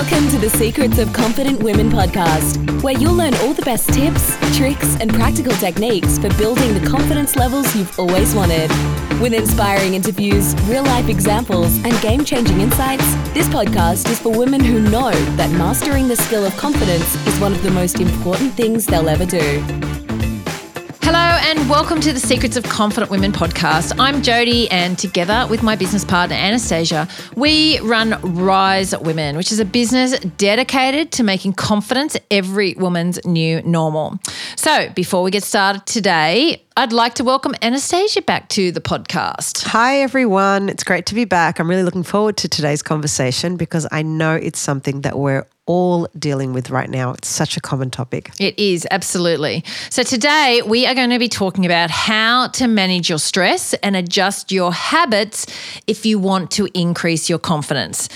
Welcome to the Secrets of Confident Women podcast, where you'll learn all the best tips, tricks, and practical techniques for building the confidence levels you've always wanted. With inspiring interviews, real life examples, and game changing insights, this podcast is for women who know that mastering the skill of confidence is one of the most important things they'll ever do. And welcome to the Secrets of Confident Women podcast. I'm Jody and together with my business partner Anastasia, we run Rise Women, which is a business dedicated to making confidence every woman's new normal. So, before we get started today, I'd like to welcome Anastasia back to the podcast. Hi, everyone. It's great to be back. I'm really looking forward to today's conversation because I know it's something that we're all dealing with right now. It's such a common topic. It is, absolutely. So, today we are going to be talking about how to manage your stress and adjust your habits if you want to increase your confidence.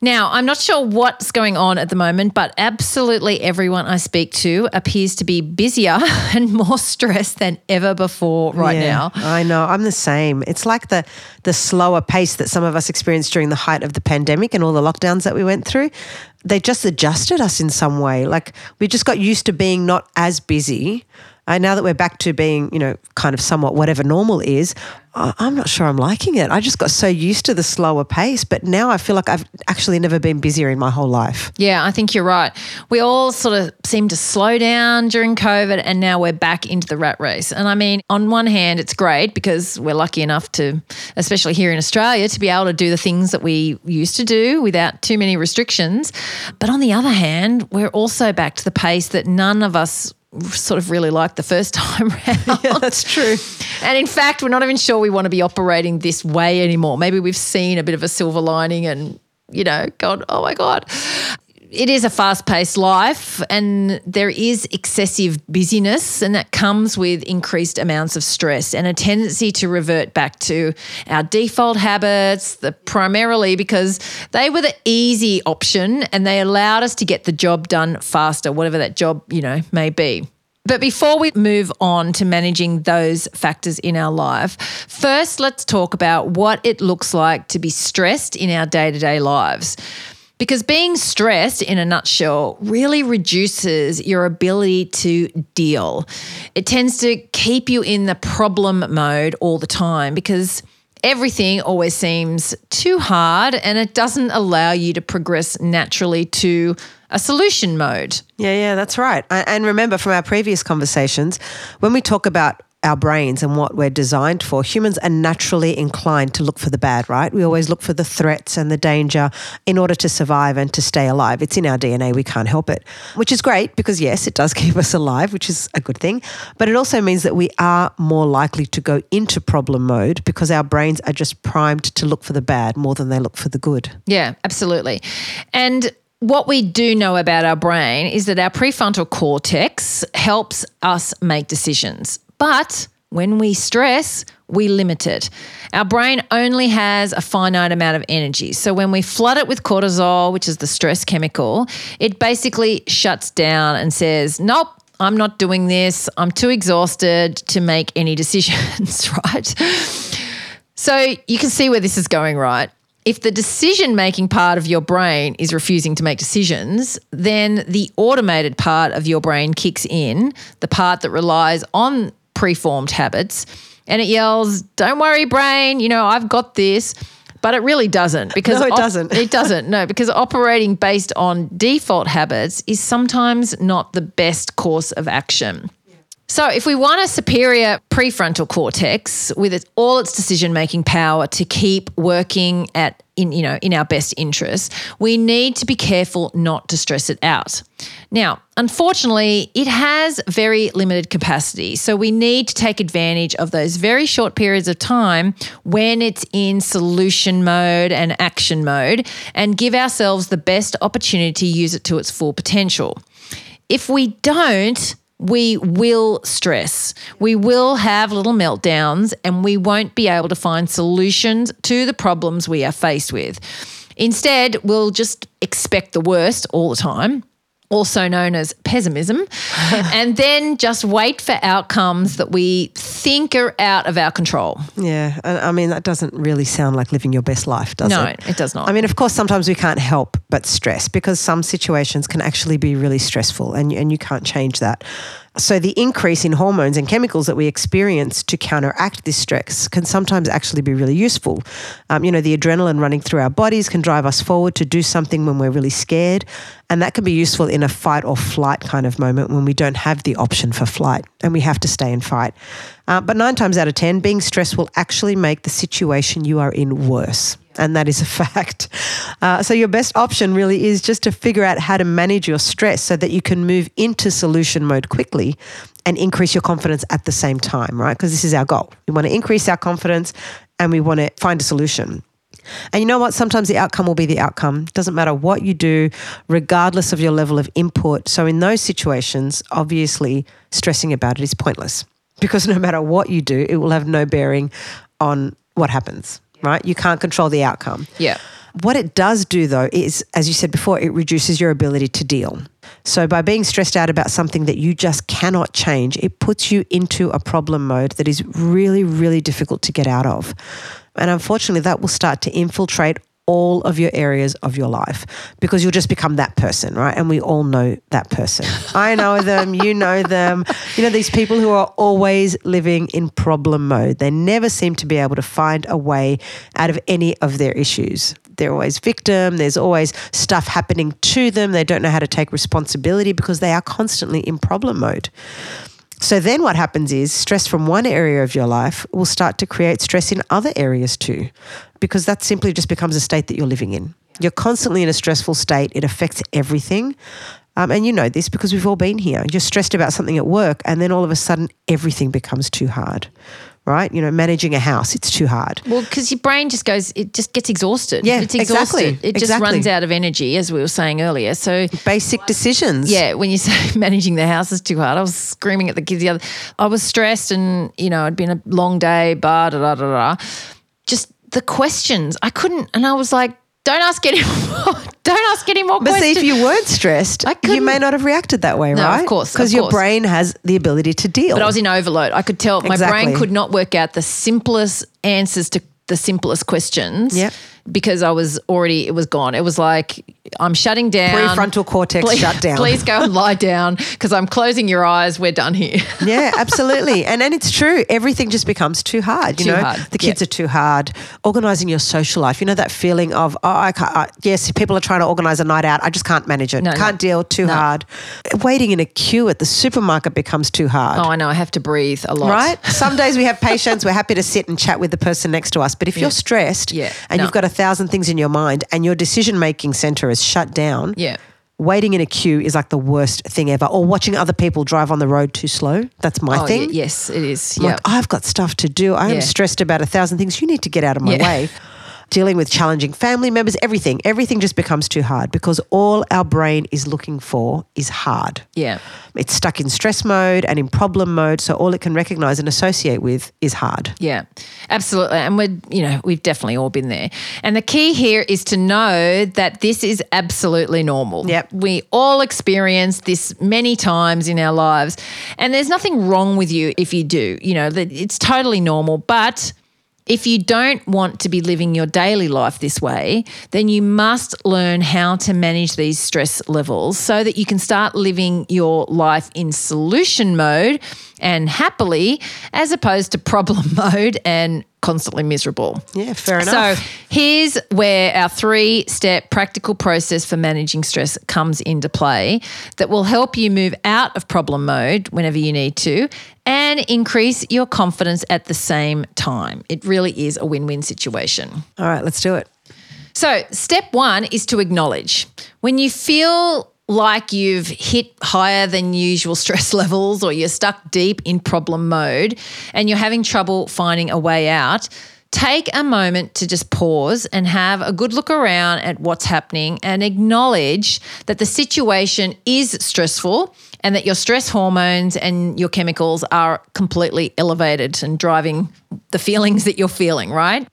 Now, I'm not sure what's going on at the moment, but absolutely everyone I speak to appears to be busier and more stressed than ever before right Yeah, now. I know. I'm the same. It's like the the slower pace that some of us experienced during the height of the pandemic and all the lockdowns that we went through. They just adjusted us in some way. Like we just got used to being not as busy. And now that we're back to being, you know, kind of somewhat whatever normal is, I- I'm not sure I'm liking it. I just got so used to the slower pace, but now I feel like I've actually never been busier in my whole life. Yeah, I think you're right. We all sort of seem to slow down during COVID and now we're back into the rat race. And I mean, on one hand, it's great because we're lucky enough to, especially here in Australia, to be able to do the things that we used to do without too many restrictions. But on the other hand, we're also back to the pace that none of us sort of really liked the first time round. Yeah, that's true. And in fact, we're not even sure we want to be operating this way anymore. Maybe we've seen a bit of a silver lining and, you know, gone, oh my God. It is a fast paced life and there is excessive busyness, and that comes with increased amounts of stress and a tendency to revert back to our default habits, the, primarily because they were the easy option and they allowed us to get the job done faster, whatever that job, you know, may be. But before we move on to managing those factors in our life, first let's talk about what it looks like to be stressed in our day to day lives. Because being stressed, in a nutshell, really reduces your ability to deal. It tends to keep you in the problem mode all the time because everything always seems too hard and it doesn't allow you to progress naturally to a solution mode. Yeah, yeah, that's right. And remember from our previous conversations, when we talk about our brains and what we're designed for, humans are naturally inclined to look for the bad, right? We always look for the threats and the danger in order to survive and to stay alive. It's in our DNA, we can't help it, which is great because, yes, it does keep us alive, which is a good thing. But it also means that we are more likely to go into problem mode because our brains are just primed to look for the bad more than they look for the good. Yeah, absolutely. And what we do know about our brain is that our prefrontal cortex helps us make decisions. But when we stress, we limit it. Our brain only has a finite amount of energy. So when we flood it with cortisol, which is the stress chemical, it basically shuts down and says, nope. I'm not doing this. I'm too exhausted to make any decisions, right? So you can see where this is going, right? If the decision making part of your brain is refusing to make decisions, then the automated part of your brain kicks in, the part that relies on preformed habits, and it yells, Don't worry, brain, you know, I've got this. But it really doesn't because No, it doesn't. it doesn't. No, because operating based on default habits is sometimes not the best course of action. So, if we want a superior prefrontal cortex with its, all its decision-making power to keep working at in you know in our best interest, we need to be careful not to stress it out. Now, unfortunately, it has very limited capacity, so we need to take advantage of those very short periods of time when it's in solution mode and action mode, and give ourselves the best opportunity to use it to its full potential. If we don't, we will stress. We will have little meltdowns and we won't be able to find solutions to the problems we are faced with. Instead, we'll just expect the worst all the time. also known as pessimism, and then just wait for outcomes that we think are out of our control. Yeah, I mean that doesn't really sound like living your best life, does No, it? No, it does not. I mean, of course, sometimes we can't help but stress because some situations can actually be really stressful, and and you can't change that. So the increase in hormones and chemicals that we experience to counteract this stress can sometimes actually be really useful. Um, you know, the adrenaline running through our bodies can drive us forward to do something when we're really scared, and that can be useful in a fight or flight kind of moment when we don't have the option for flight and we have to stay and fight. Uh, but nine times out of ten, being stressed will actually make the situation you are in worse and that is a fact. Uh, so, your best option really is just to figure out how to manage your stress so that you can move into solution mode quickly and increase your confidence at the same time, right? Because this is our goal. We want to increase our confidence and we want to find a solution. And you know what? Sometimes the outcome will be the outcome. Doesn't matter what you do, regardless of your level of input. So, in those situations, obviously, stressing about it is pointless because no matter what you do, it will have no bearing on what happens, right? You can't control the outcome. Yeah. What it does do, though, is, as you said before, it reduces your ability to deal. So, by being stressed out about something that you just cannot change, it puts you into a problem mode that is really, really difficult to get out of. And unfortunately, that will start to infiltrate all of your areas of your life because you'll just become that person, right? And we all know that person. I know them, you know them. You know, these people who are always living in problem mode. They never seem to be able to find a way out of any of their issues. They're always victim. There's always stuff happening to them. They don't know how to take responsibility because they are constantly in problem mode. So then what happens is stress from one area of your life will start to create stress in other areas too, because that simply just becomes a state that you're living in. You're constantly in a stressful state, it affects everything. Um, and you know this because we've all been here. You're stressed about something at work, and then all of a sudden, everything becomes too hard, right? You know, managing a house, it's too hard. Well, because your brain just goes, it just gets exhausted. Yeah, it's exhausted. exactly, It just exactly. runs out of energy, as we were saying earlier. So, Basic decisions. yeah, when you say managing the house is too hard, I was screaming at the kids the other. I was stressed, and you know, it'd been a long day. Bah, da da da da. Just the questions, I couldn't, and I was like, don't ask any more. don't ask any more questions. But see, if you weren't stressed, you may not have reacted that way, No, of course, Because your brain has the ability to deal. But I was in overload. I could tell my brain could not work out the simplest answers to the simplest questions. Yep. Because I was already, it was gone. It was like, I'm shutting down. Prefrontal cortex please, shut down. Please go and lie down because I'm closing your eyes. We're done here. yeah, absolutely. And and it's true. Everything just becomes too hard. You Too know, hard. the kids Yeah. are too hard. Organizing your social life. You know that feeling of oh, I can't. Uh, yes, people are trying to organize a night out. I just can't manage it. No, no. can't deal. Too No. hard. Waiting in a queue at the supermarket becomes too hard. Oh, I know. I have to breathe a lot. Right? Some days we have patience. We're happy to sit and chat with the person next to us. But if you're stressed Yeah. and No. you've got a thousand things in your mind and your decision making center is shut down, Yeah. waiting in a queue is like the worst thing ever. Or watching other people drive on the road too slow. That's my Oh, thing. yes, it is. Yeah. Like, I've got stuff to do. I am Yeah. stressed about a thousand things. You need to get out of my way. Dealing with challenging family members, everything, everything just becomes too hard because all our brain is looking for is hard. yeah. It's stuck in stress mode and in problem mode. So all it can recognize and associate with is hard. Yeah, absolutely. And we're, you know, we've definitely all been there. And the key here is to know that this is absolutely normal. Yep. We all experience this many times in our lives. And there's nothing wrong with you if you do. You know, that it's totally normal. But if you don't want to be living your daily life this way, then you must learn how to manage these stress levels so that you can start living your life in solution mode and happily, as opposed to problem mode and constantly miserable. Yeah, fair enough. So here's where our three step practical process for managing stress comes into play that will help you move out of problem mode whenever you need to and increase your confidence at the same time. It really is a win win situation. All right, let's do it. So, step one is to acknowledge. When you feel like you've hit higher than usual stress levels or you're stuck deep in problem mode and you're having trouble finding a way out, take a moment to just pause and have a good look around at what's happening and acknowledge that the situation is stressful and that your stress hormones and your chemicals are completely elevated and driving the feelings that you're feeling, right?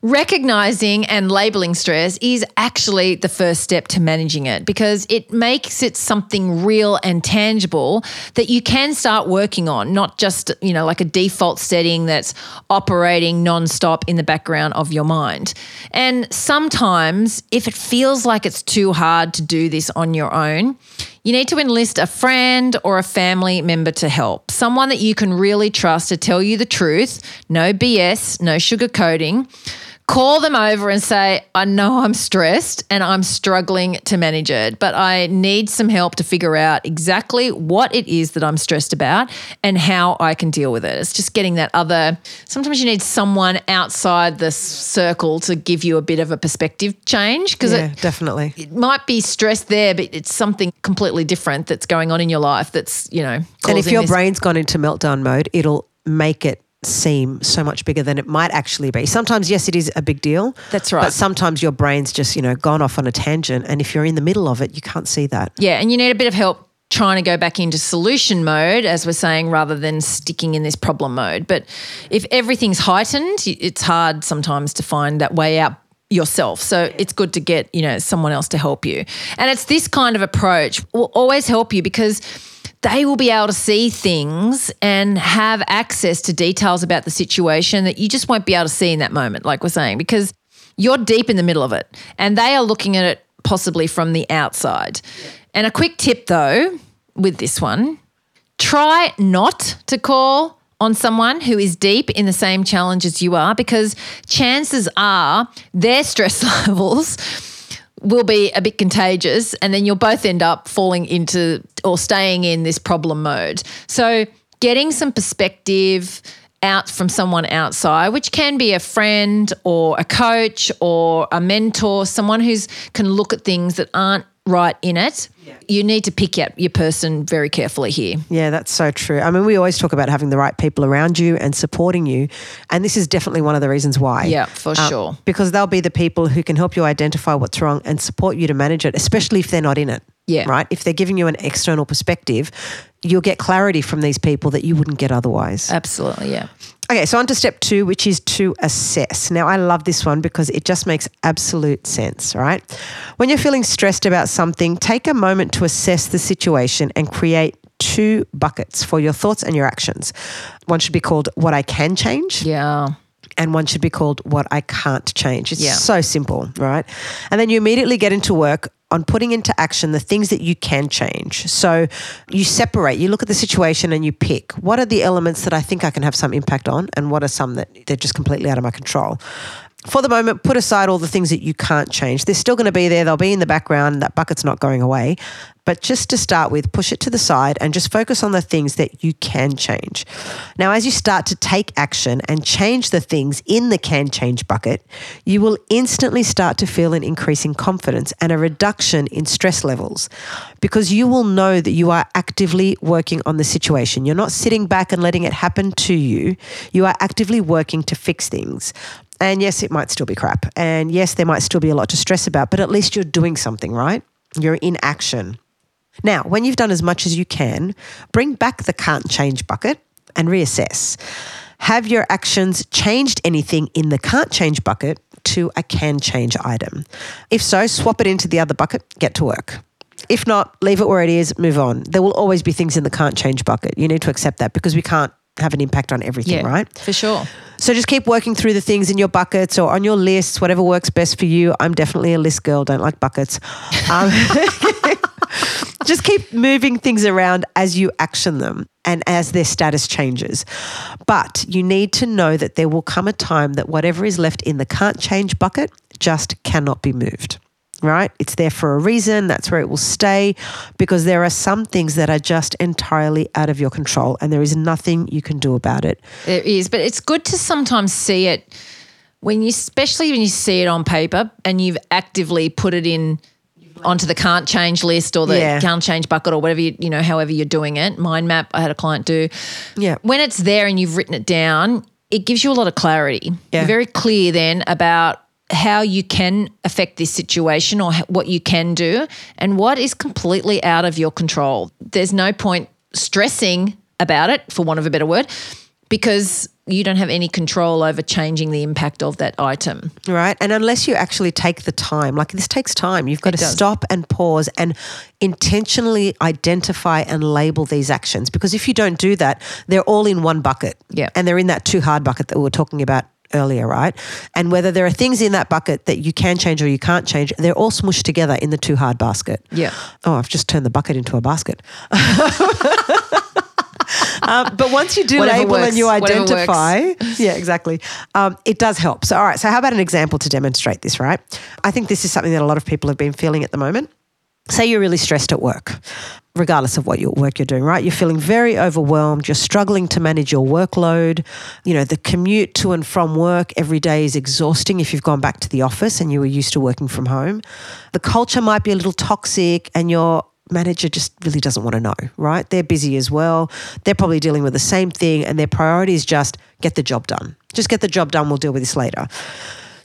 Recognizing and labeling stress is actually the first step to managing it because it makes it something real and tangible that you can start working on, not just, you know, like a default setting that's operating nonstop in the background of your mind. And sometimes, if it feels like it's too hard to do this on your own, you need to enlist a friend or a family member to help, someone that you can really trust to tell you the truth, no BS, no sugarcoating call them over and say, I know I'm stressed and I'm struggling to manage it, but I need some help to figure out exactly what it is that I'm stressed about and how I can deal with it. It's just getting that other, sometimes you need someone outside the circle to give you a bit of a perspective change because Yeah, it, definitely. it might be stress there, but it's something completely different that's going on in your life that's, you know, And if your this- brain's gone into meltdown mode, it'll make it seem so much bigger than it might actually be. Sometimes, yes, it is a big deal. That's right. But sometimes your brain's just, you know, gone off on a tangent. And if you're in the middle of it, you can't see that. Yeah, and you need a bit of help trying to go back into solution mode, as we're saying, rather than sticking in this problem mode. But if everything's heightened, it's hard sometimes to find that way out yourself. So it's good to get, you know, someone else to help you. And it's this kind of approach will always help you because they will be able to see things and have access to details about the situation that you just won't be able to see in that moment, like we're saying, because you're deep in the middle of it and they are looking at it possibly from the outside. And a quick tip though with this one try not to call on someone who is deep in the same challenge as you are because chances are their stress levels will be a bit contagious and then you'll both end up falling into or staying in this problem mode. So getting some perspective out from someone outside, which can be a friend or a coach or a mentor, someone who's can look at things that aren't right in it. You need to pick out your person very carefully here. Yeah, that's so true. I mean, we always talk about having the right people around you and supporting you. And this is definitely one of the reasons why. Yeah, for Um, sure. Because they'll be the people who can help you identify what's wrong and support you to manage it, especially if they're not in it. Yeah. Right? If they're giving you an external perspective, you'll get clarity from these people that you wouldn't get otherwise. Absolutely, yeah. Okay, so on to step two, which is to assess. Now, I love this one because it just makes absolute sense, right? When you're feeling stressed about something, take a moment to assess the situation and create two buckets for your thoughts and your actions. One should be called what I can change, Yeah. and one should be called what I can't change. It's Yeah. so simple, right? And then you immediately get into work on putting into action the things that you can change. So you separate, you look at the situation and you pick what are the elements that I think I can have some impact on and what are some that they're just completely out of my control. For the moment, put aside all the things that you can't change. They're still going to be there. They'll be in the background. That bucket's not going away. But just to start with, push it to the side and just focus on the things that you can change. Now, as you start to take action and change the things in the can change bucket, you will instantly start to feel an increase in confidence and a reduction in stress levels because you will know that you are actively working on the situation. You're not sitting back and letting it happen to you, you are actively working to fix things. And yes, it might still be crap. And yes, there might still be a lot to stress about, but at least you're doing something, right? You're in action. Now, when you've done as much as you can, bring back the can't change bucket and reassess. Have your actions changed anything in the can't change bucket to a can change item? If so, swap it into the other bucket, get to work. If not, leave it where it is, move on. There will always be things in the can't change bucket. You need to accept that because we can't have an impact on everything, Yeah. right? For sure. So just keep working through the things in your buckets or on your lists, whatever works best for you. I'm definitely a list girl, don't like buckets. Um, just keep moving things around as you action them and as their status changes. But you need to know that there will come a time that whatever is left in the can't change bucket just cannot be moved. Right? It's there for a reason. That's where it will stay because there are some things that are just entirely out of your control and there is nothing you can do about it. There is, but it's good to sometimes see it when you, especially when you see it on paper and you've actively put it in onto the can't change list or the Yeah. can't change bucket or whatever you, you know, however you're doing it. Mind map, I had a client do. Yeah. When it's there and you've written it down, it gives you a lot of clarity. Yeah. You're very clear then about how you can affect this situation or what you can do and what is completely out of your control. There's no point stressing about it, for want of a better word, because you don't have any control over changing the impact of that item. Right. And unless you actually take the time, like this takes time, you've got It to does. stop and pause and intentionally identify and label these actions. Because if you don't do that, they're all in one bucket. Yeah. And they're in that too hard bucket that we were talking about earlier, right? And whether there are things in that bucket that you can change or you can't change, they're all smushed together in the too hard basket. Yeah. Oh, I've just turned the bucket into a basket. um, but once you do Whatever label works. and you identify, yeah, exactly. Um, it does help. So, all right. So, how about an example to demonstrate this? Right. I think this is something that a lot of people have been feeling at the moment. Say you're really stressed at work, regardless of what your work you're doing, right? You're feeling very overwhelmed. You're struggling to manage your workload. You know, the commute to and from work every day is exhausting if you've gone back to the office and you were used to working from home. The culture might be a little toxic and your manager just really doesn't want to know, right? They're busy as well. They're probably dealing with the same thing and their priority is just get the job done. Just get the job done. We'll deal with this later.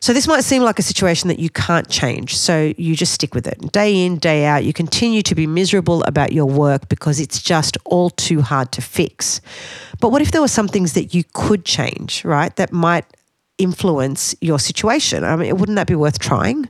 So this might seem like a situation that you can't change. So you just stick with it. Day in, day out, you continue to be miserable about your work because it's just all too hard to fix. But what if there were some things that you could change, right? That might influence your situation. I mean, wouldn't that be worth trying?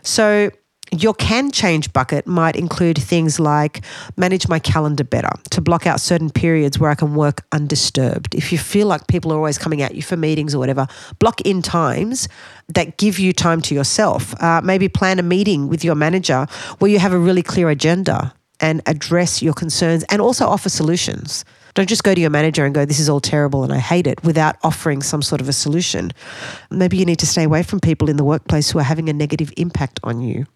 So your can change bucket might include things like manage my calendar better, to block out certain periods where I can work undisturbed. If you feel like people are always coming at you for meetings or whatever, block in times that give you time to yourself. Uh, maybe plan a meeting with your manager where you have a really clear agenda and address your concerns and also offer solutions. Don't just go to your manager and go, this is all terrible and I hate it without offering some sort of a solution. Maybe you need to stay away from people in the workplace who are having a negative impact on you.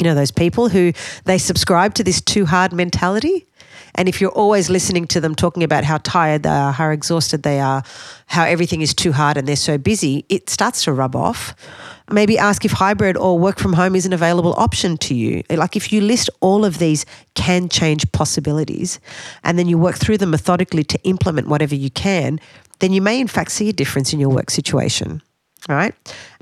You know, those people who they subscribe to this too hard mentality. And if you're always listening to them talking about how tired they are, how exhausted they are, how everything is too hard and they're so busy, it starts to rub off. Maybe ask if hybrid or work from home is an available option to you. Like if you list all of these can change possibilities and then you work through them methodically to implement whatever you can, then you may in fact see a difference in your work situation. All right.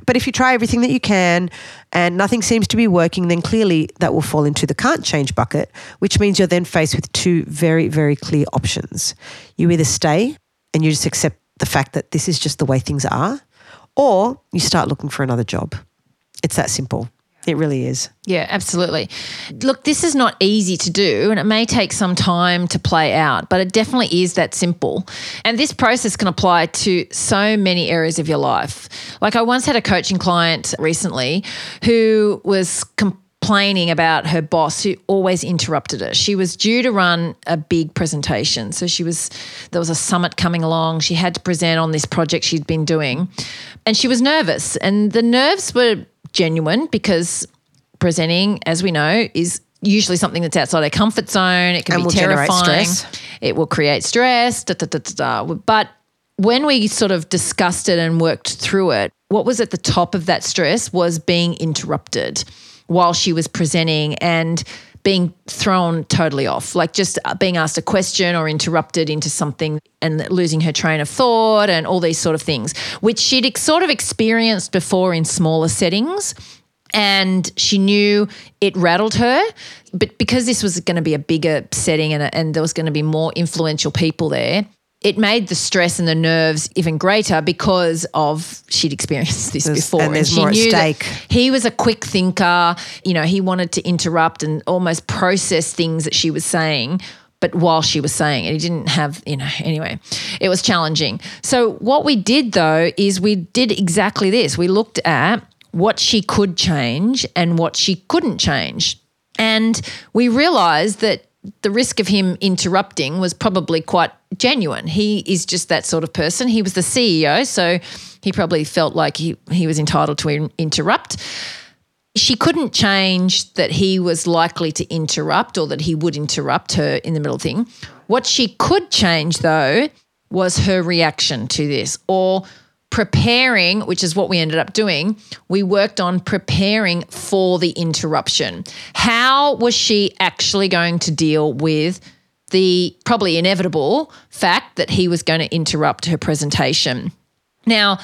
But if you try everything that you can and nothing seems to be working, then clearly that will fall into the can't change bucket, which means you're then faced with two very, very clear options. You either stay and you just accept the fact that this is just the way things are, or you start looking for another job. It's that simple. It really is. Yeah, absolutely. Look, this is not easy to do and it may take some time to play out, but it definitely is that simple. And this process can apply to so many areas of your life. Like I once had a coaching client recently who was complaining about her boss who always interrupted her. She was due to run a big presentation. So she was there was a summit coming along. She had to present on this project she'd been doing. And she was nervous. And the nerves were genuine because presenting, as we know, is usually something that's outside our comfort zone. It can And be will terrifying. stress. It will create stress. Da, da, da, da, da. But when we sort of discussed it and worked through it, what was at the top of that stress was being interrupted while she was presenting and being thrown totally off, like just being asked a question or interrupted into something and losing her train of thought and all these sort of things, which she'd ex- sort of experienced before in smaller settings. And she knew it rattled her. But because this was going to be a bigger setting and, and there was going to be more influential people there, it made the stress and the nerves even greater because of she'd experienced this There's- before. and there's she more at knew that stake. he was a quick thinker. You know, he wanted to interrupt and almost process things that she was saying. But while she was saying it, he didn't have, you know, anyway, it was challenging. So, what we did though is we did exactly this. We looked at what she could change and what she couldn't change. And we realized that the risk of him interrupting was probably quite genuine. He is just that sort of person. He was the CEO, so he probably felt like he, he was entitled to in- interrupt. She couldn't change that he was likely to interrupt or that he would interrupt her in the middle of thing. What she could change, though, was her reaction to this or preparing, which is what we ended up doing. We worked on preparing for the interruption. How was she actually going to deal with the probably inevitable fact that he was going to interrupt her presentation? Now,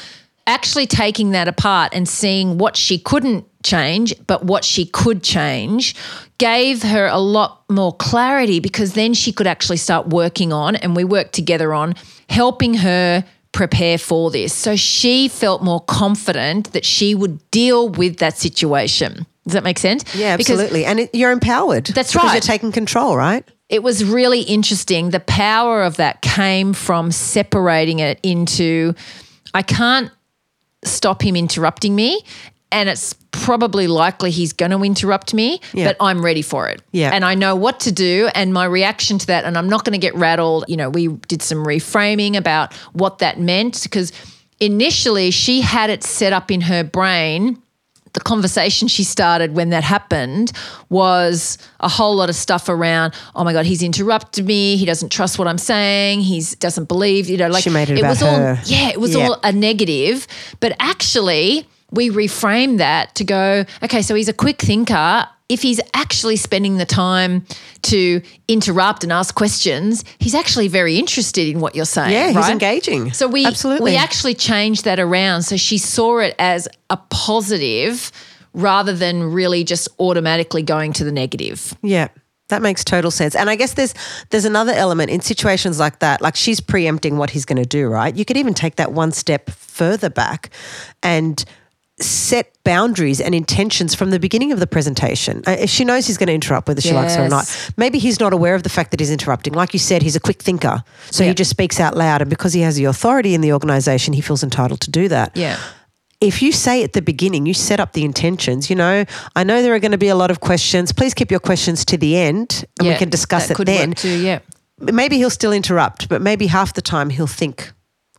actually taking that apart and seeing what she couldn't change, but what she could change gave her a lot more clarity because then she could actually start working on, and we worked together on helping her prepare for this. So she felt more confident that she would deal with that situation. Does that make sense? Yeah, Because absolutely. and it, you're empowered. That's because right. You're taking control, right? it was really interesting. The power of that came from separating it into I can't stop him interrupting me. And it's probably likely he's going to interrupt me, Yeah. but I'm ready for it. Yeah. And I know what to do. And my reaction to that, and I'm not going to get rattled. You know, we did some reframing about what that meant because initially she had it set up in her brain the conversation she started when that happened was a whole lot of stuff around oh my god he's interrupted me he doesn't trust what i'm saying he doesn't believe you know like She made it about was all her. yeah it was Yeah. all a negative but actually we reframed that to go okay so he's a quick thinker if he's actually spending the time to interrupt and ask questions he's actually very interested in what you're saying Yeah, he's right? engaging. So we Absolutely. we actually changed that around. So she saw it as a positive rather than really just automatically going to the negative. Yeah. That makes total sense. And I guess there's there's another element in situations like that, like she's preempting what he's going to do, right? You could even take that one step further back and set boundaries and intentions from the beginning of the presentation. Uh, she knows he's going to interrupt whether she likes her or not. Maybe he's not aware of the fact that he's interrupting. Like you said, he's a quick thinker. So he just speaks out loud and because he has the authority in the organization, he feels entitled to do that Yeah. if you say at the beginning, you set up the intentions, you know, I know there are going to be a lot of questions. Please keep your questions to the end and we can discuss that it then. Too, yeah. Maybe he'll still interrupt, but maybe half the time he'll think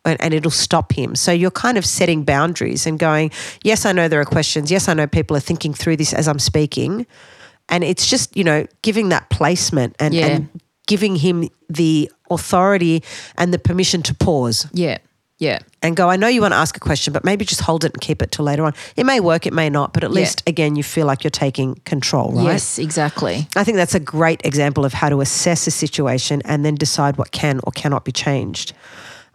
and, and it'll stop him. So you're kind of setting boundaries and going, yes, I know there are questions. Yes, I know people are thinking through this as I'm speaking. And it's just, you know, giving that placement and, Yeah. and giving him the authority and the permission to pause Yeah. Yeah. and go, I know you want to ask a question, but maybe just hold it and keep it till later on. It may work, it may not, but at Yeah. least, again, you feel like you're taking control, right? Yes, exactly. I think that's a great example of how to assess a situation and then decide what can or cannot be changed.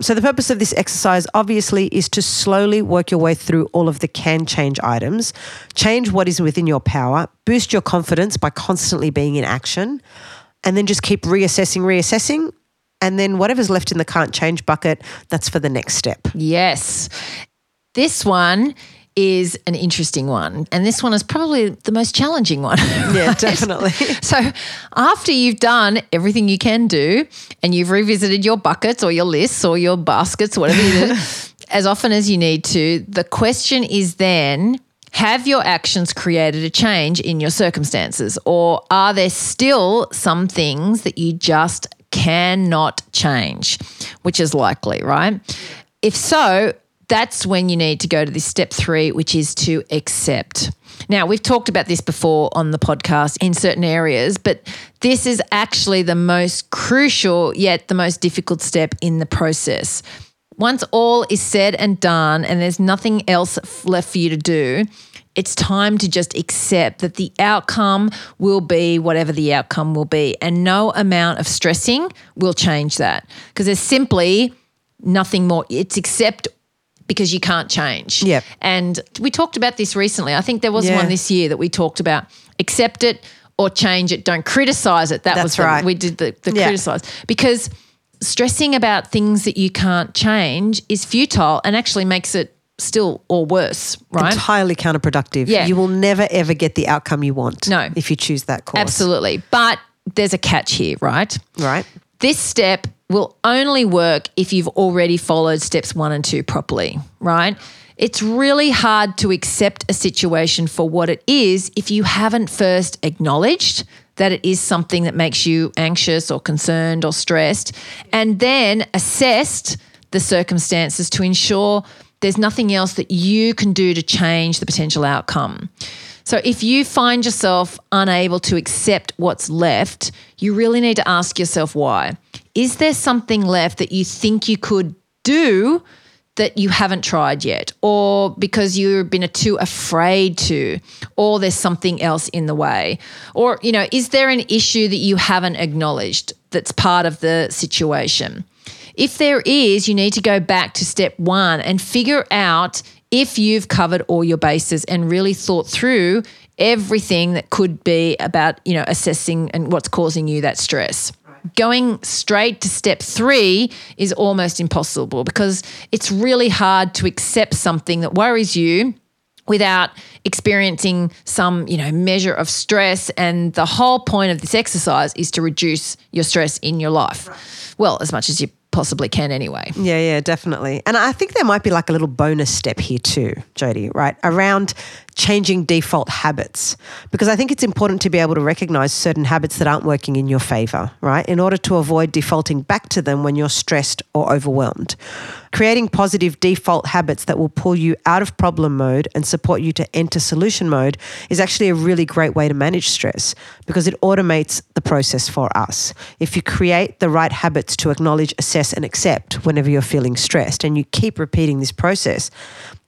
So, the purpose of this exercise obviously is to slowly work your way through all of the can change items, change what is within your power, boost your confidence by constantly being in action, and then just keep reassessing, reassessing. And then whatever's left in the can't change bucket, that's for the next step. Yes. This one is an interesting one. And this one is probably the most challenging one. Yeah, right? definitely. So, after you've done everything you can do and you've revisited your buckets or your lists or your baskets, whatever you do, as often as you need to, the question is then have your actions created a change in your circumstances? Or are there still some things that you just cannot change, which is likely, right? If so, that's when you need to go to this step three, which is to accept. Now, we've talked about this before on the podcast in certain areas, but this is actually the most crucial yet the most difficult step in the process. Once all is said and done and there's nothing else left for you to do, it's time to just accept that the outcome will be whatever the outcome will be. And no amount of stressing will change that because there's simply nothing more. It's accept because you can't change. Yep. And we talked about this recently. I think there was Yeah. one this year that we talked about accept it or change it. Don't criticize it. That That's was the, right. we did the, the Yeah. criticize because stressing about things that you can't change is futile and actually makes it still or worse, right? Entirely counterproductive. Yeah. You will never ever get the outcome you want. No. If you choose that course. Absolutely. But there's a catch here, right? Right. This step will only work if you've already followed steps one and two properly, right? It's really hard to accept a situation for what it is if you haven't first acknowledged that it is something that makes you anxious or concerned or stressed, and then assessed the circumstances to ensure there's nothing else that you can do to change the potential outcome. So if you find yourself unable to accept what's left, you really need to ask yourself why. Is there something left that you think you could do that you haven't tried yet, or because you've been too afraid to, or there's something else in the way? Or, you know, is there an issue that you haven't acknowledged that's part of the situation? If there is, you need to go back to step one and figure out if you've covered all your bases and really thought through everything that could be about, you know, assessing and what's causing you that stress. Going straight to step three is almost impossible because it's really hard to accept something that worries you without experiencing some you know measure of stress. And the whole point of this exercise is to reduce your stress in your life. Well as much as you possibly can anyway Yeah, yeah, definitely. And I think there might be like a little bonus step here too, Jody, right? Around changing default habits. Because I think it's important to be able to recognize certain habits that aren't working in your favor, right? In order to avoid defaulting back to them when you're stressed or overwhelmed. Creating positive default habits that will pull you out of problem mode and support you to enter solution mode is actually a really great way to manage stress because it automates the process for us. If you create the right habits to acknowledge, assess, and accept whenever you're feeling stressed and you keep repeating this process,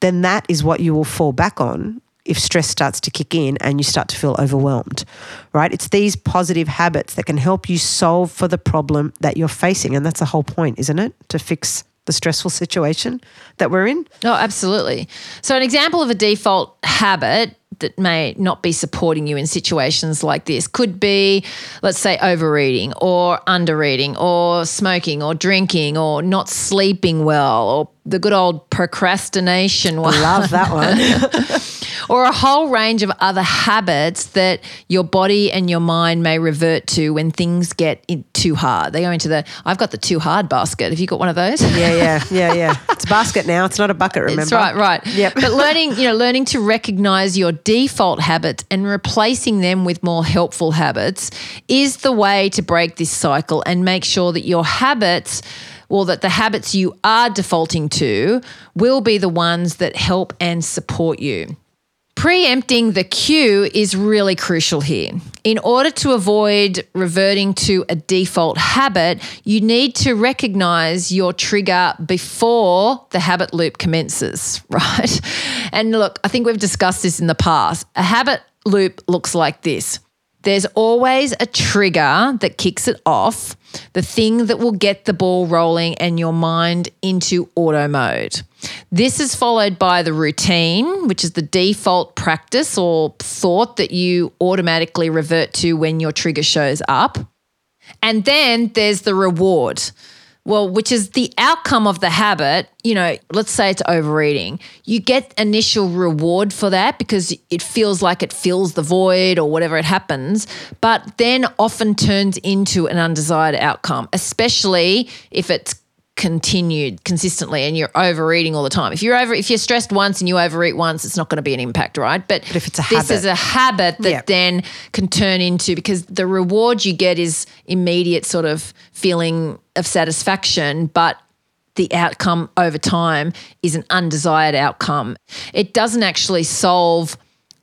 then that is what you will fall back on if stress starts to kick in and you start to feel overwhelmed, right? It's these positive habits that can help you solve for the problem that you're facing. And that's the whole point, isn't it? To fix the stressful situation that we're in. Oh, absolutely. So, an example of a default habit that may not be supporting you in situations like this could be, let's say, overeating or undereating or smoking or drinking or not sleeping well or the good old procrastination one. Love that one. or a whole range of other habits that your body and your mind may revert to when things get too hard. They go into the, I've got the too hard basket. Have you got one of those? yeah, yeah, yeah, yeah. It's a basket now. It's not a bucket, remember? That's right, right. Yep. But learning, you know, learning to recognize your default habits and replacing them with more helpful habits is the way to break this cycle and make sure that your habits or that the habits you are defaulting to will be the ones that help and support you. Preempting the cue is really crucial here. In order to avoid reverting to a default habit, you need to recognize your trigger before the habit loop commences, right? And look, I think we've discussed this in the past. A habit loop looks like this there's always a trigger that kicks it off, the thing that will get the ball rolling and your mind into auto mode. This is followed by the routine, which is the default practice or thought that you automatically revert to when your trigger shows up. And then there's the reward. Well, which is the outcome of the habit. You know, let's say it's overeating. You get initial reward for that because it feels like it fills the void or whatever it happens, but then often turns into an undesired outcome, especially if it's continued consistently and you're overeating all the time. If you're over if you're stressed once and you overeat once, it's not going to be an impact, right? But, if it's a this habit. is a habit that Yep. then can turn into because the reward you get is immediate sort of feeling of satisfaction, but the outcome over time is an undesired outcome. It doesn't actually solve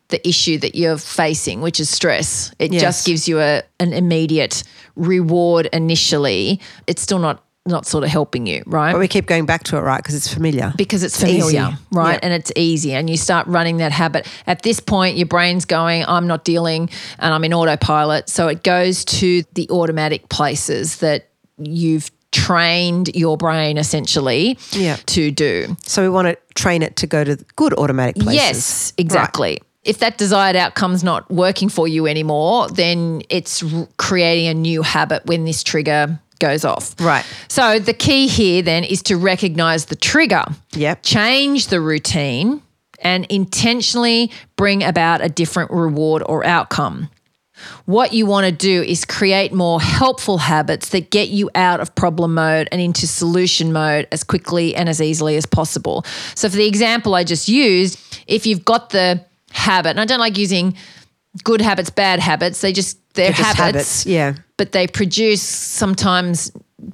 the issue that you're facing, which is stress. It Yes. just gives you a an immediate reward initially. It's still not not sort of helping you, right? But we keep going back to it, right? Because it's familiar. because it's It's easy. familiar, right? And it's easy. And you start running that habit. At this point, your brain's going, I'm not dealing and I'm in autopilot. So it goes to the automatic places that you've trained your brain essentially to do. So we want to train it to go to good automatic places. Yes, exactly. If that desired outcome's not working for you anymore, then it's r- creating a new habit when this trigger goes off. Right. So the key here then is to recognize the trigger. Yep. Change the routine and intentionally bring about a different reward or outcome. What you want to do is create more helpful habits that get you out of problem mode and into solution mode as quickly and as easily as possible. So, for the example I just used, if you've got the habit, and I don't like using good habits, bad habits, they just, they're, They're habits, habits. Yeah. but they produce sometimes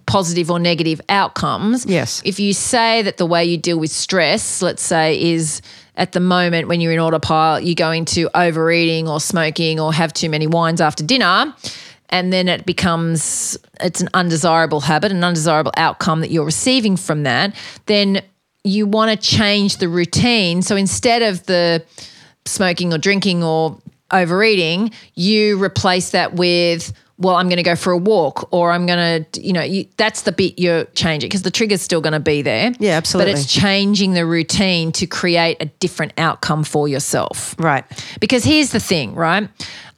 positive or negative outcomes. Yes. If you say that the way you deal with stress, let's say, is at the moment when you're in autopilot, you go into overeating or smoking or have too many wines after dinner, and then it becomes it's an undesirable habit, an undesirable outcome that you're receiving from that, then you want to change the routine. So instead of the smoking or drinking or overeating, you replace that with, well, I'm going to go for a walk or I'm going to, you know, you, that's the bit you're changing because the trigger's still going to be there. Yeah, absolutely. But it's changing the routine to create a different outcome for yourself. Right. Because here's the thing, right?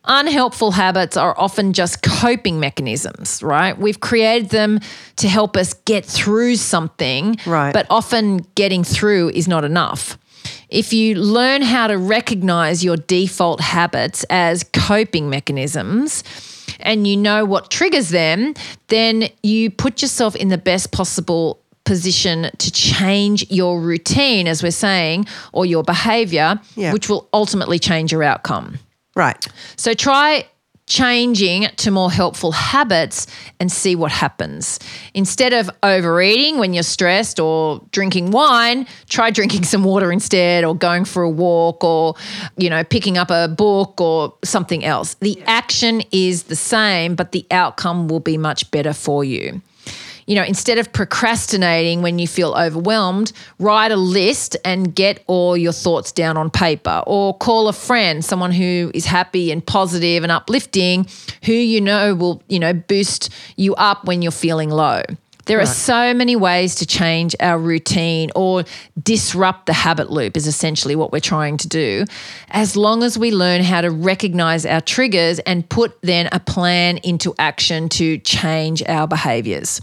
Unhelpful habits are often just coping mechanisms, right? We've created them to help us get through something, Right. but often getting through is not enough. If you learn how to recognize your default habits as coping mechanisms and you know what triggers them, then you put yourself in the best possible position to change your routine, as we're saying, or your behavior, Yeah. which will ultimately change your outcome. Right. So try changing to more helpful habits and see what happens. Instead of overeating when you're stressed or drinking wine, try drinking some water instead or going for a walk or you know picking up a book or something else. The action is the same but the outcome will be much better for you you know, instead of procrastinating when you feel overwhelmed, write a list and get all your thoughts down on paper or call a friend, someone who is happy and positive and uplifting, who you know will, you know, boost you up when you're feeling low. There are so many ways to change our routine or disrupt the habit loop, is essentially what we're trying to do. As long as we learn how to recognize our triggers and put then a plan into action to change our behaviors.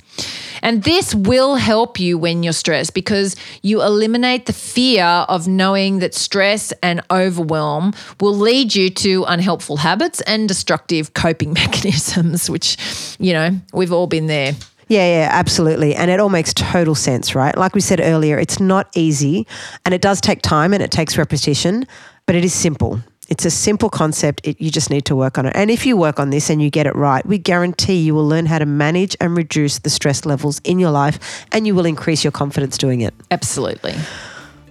And this will help you when you're stressed because you eliminate the fear of knowing that stress and overwhelm will lead you to unhelpful habits and destructive coping mechanisms, which, you know, we've all been there. Yeah, yeah, absolutely. And it all makes total sense, right? Like we said earlier, it's not easy and it does take time and it takes repetition, but it is simple. It's a simple concept. It, you just need to work on it. And if you work on this and you get it right, we guarantee you will learn how to manage and reduce the stress levels in your life and you will increase your confidence doing it. Absolutely.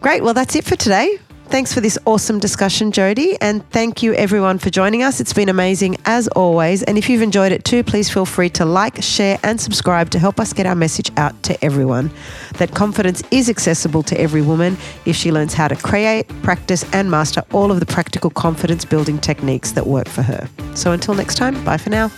Great. Well, that's it for today. Thanks for this awesome discussion, Jody. And thank you everyone for joining us. It's been amazing as always. And if you've enjoyed it too, please feel free to like, share, and subscribe to help us get our message out to everyone. That confidence is accessible to every woman if she learns how to create, practice, and master all of the practical confidence building techniques that work for her. So until next time, bye for now.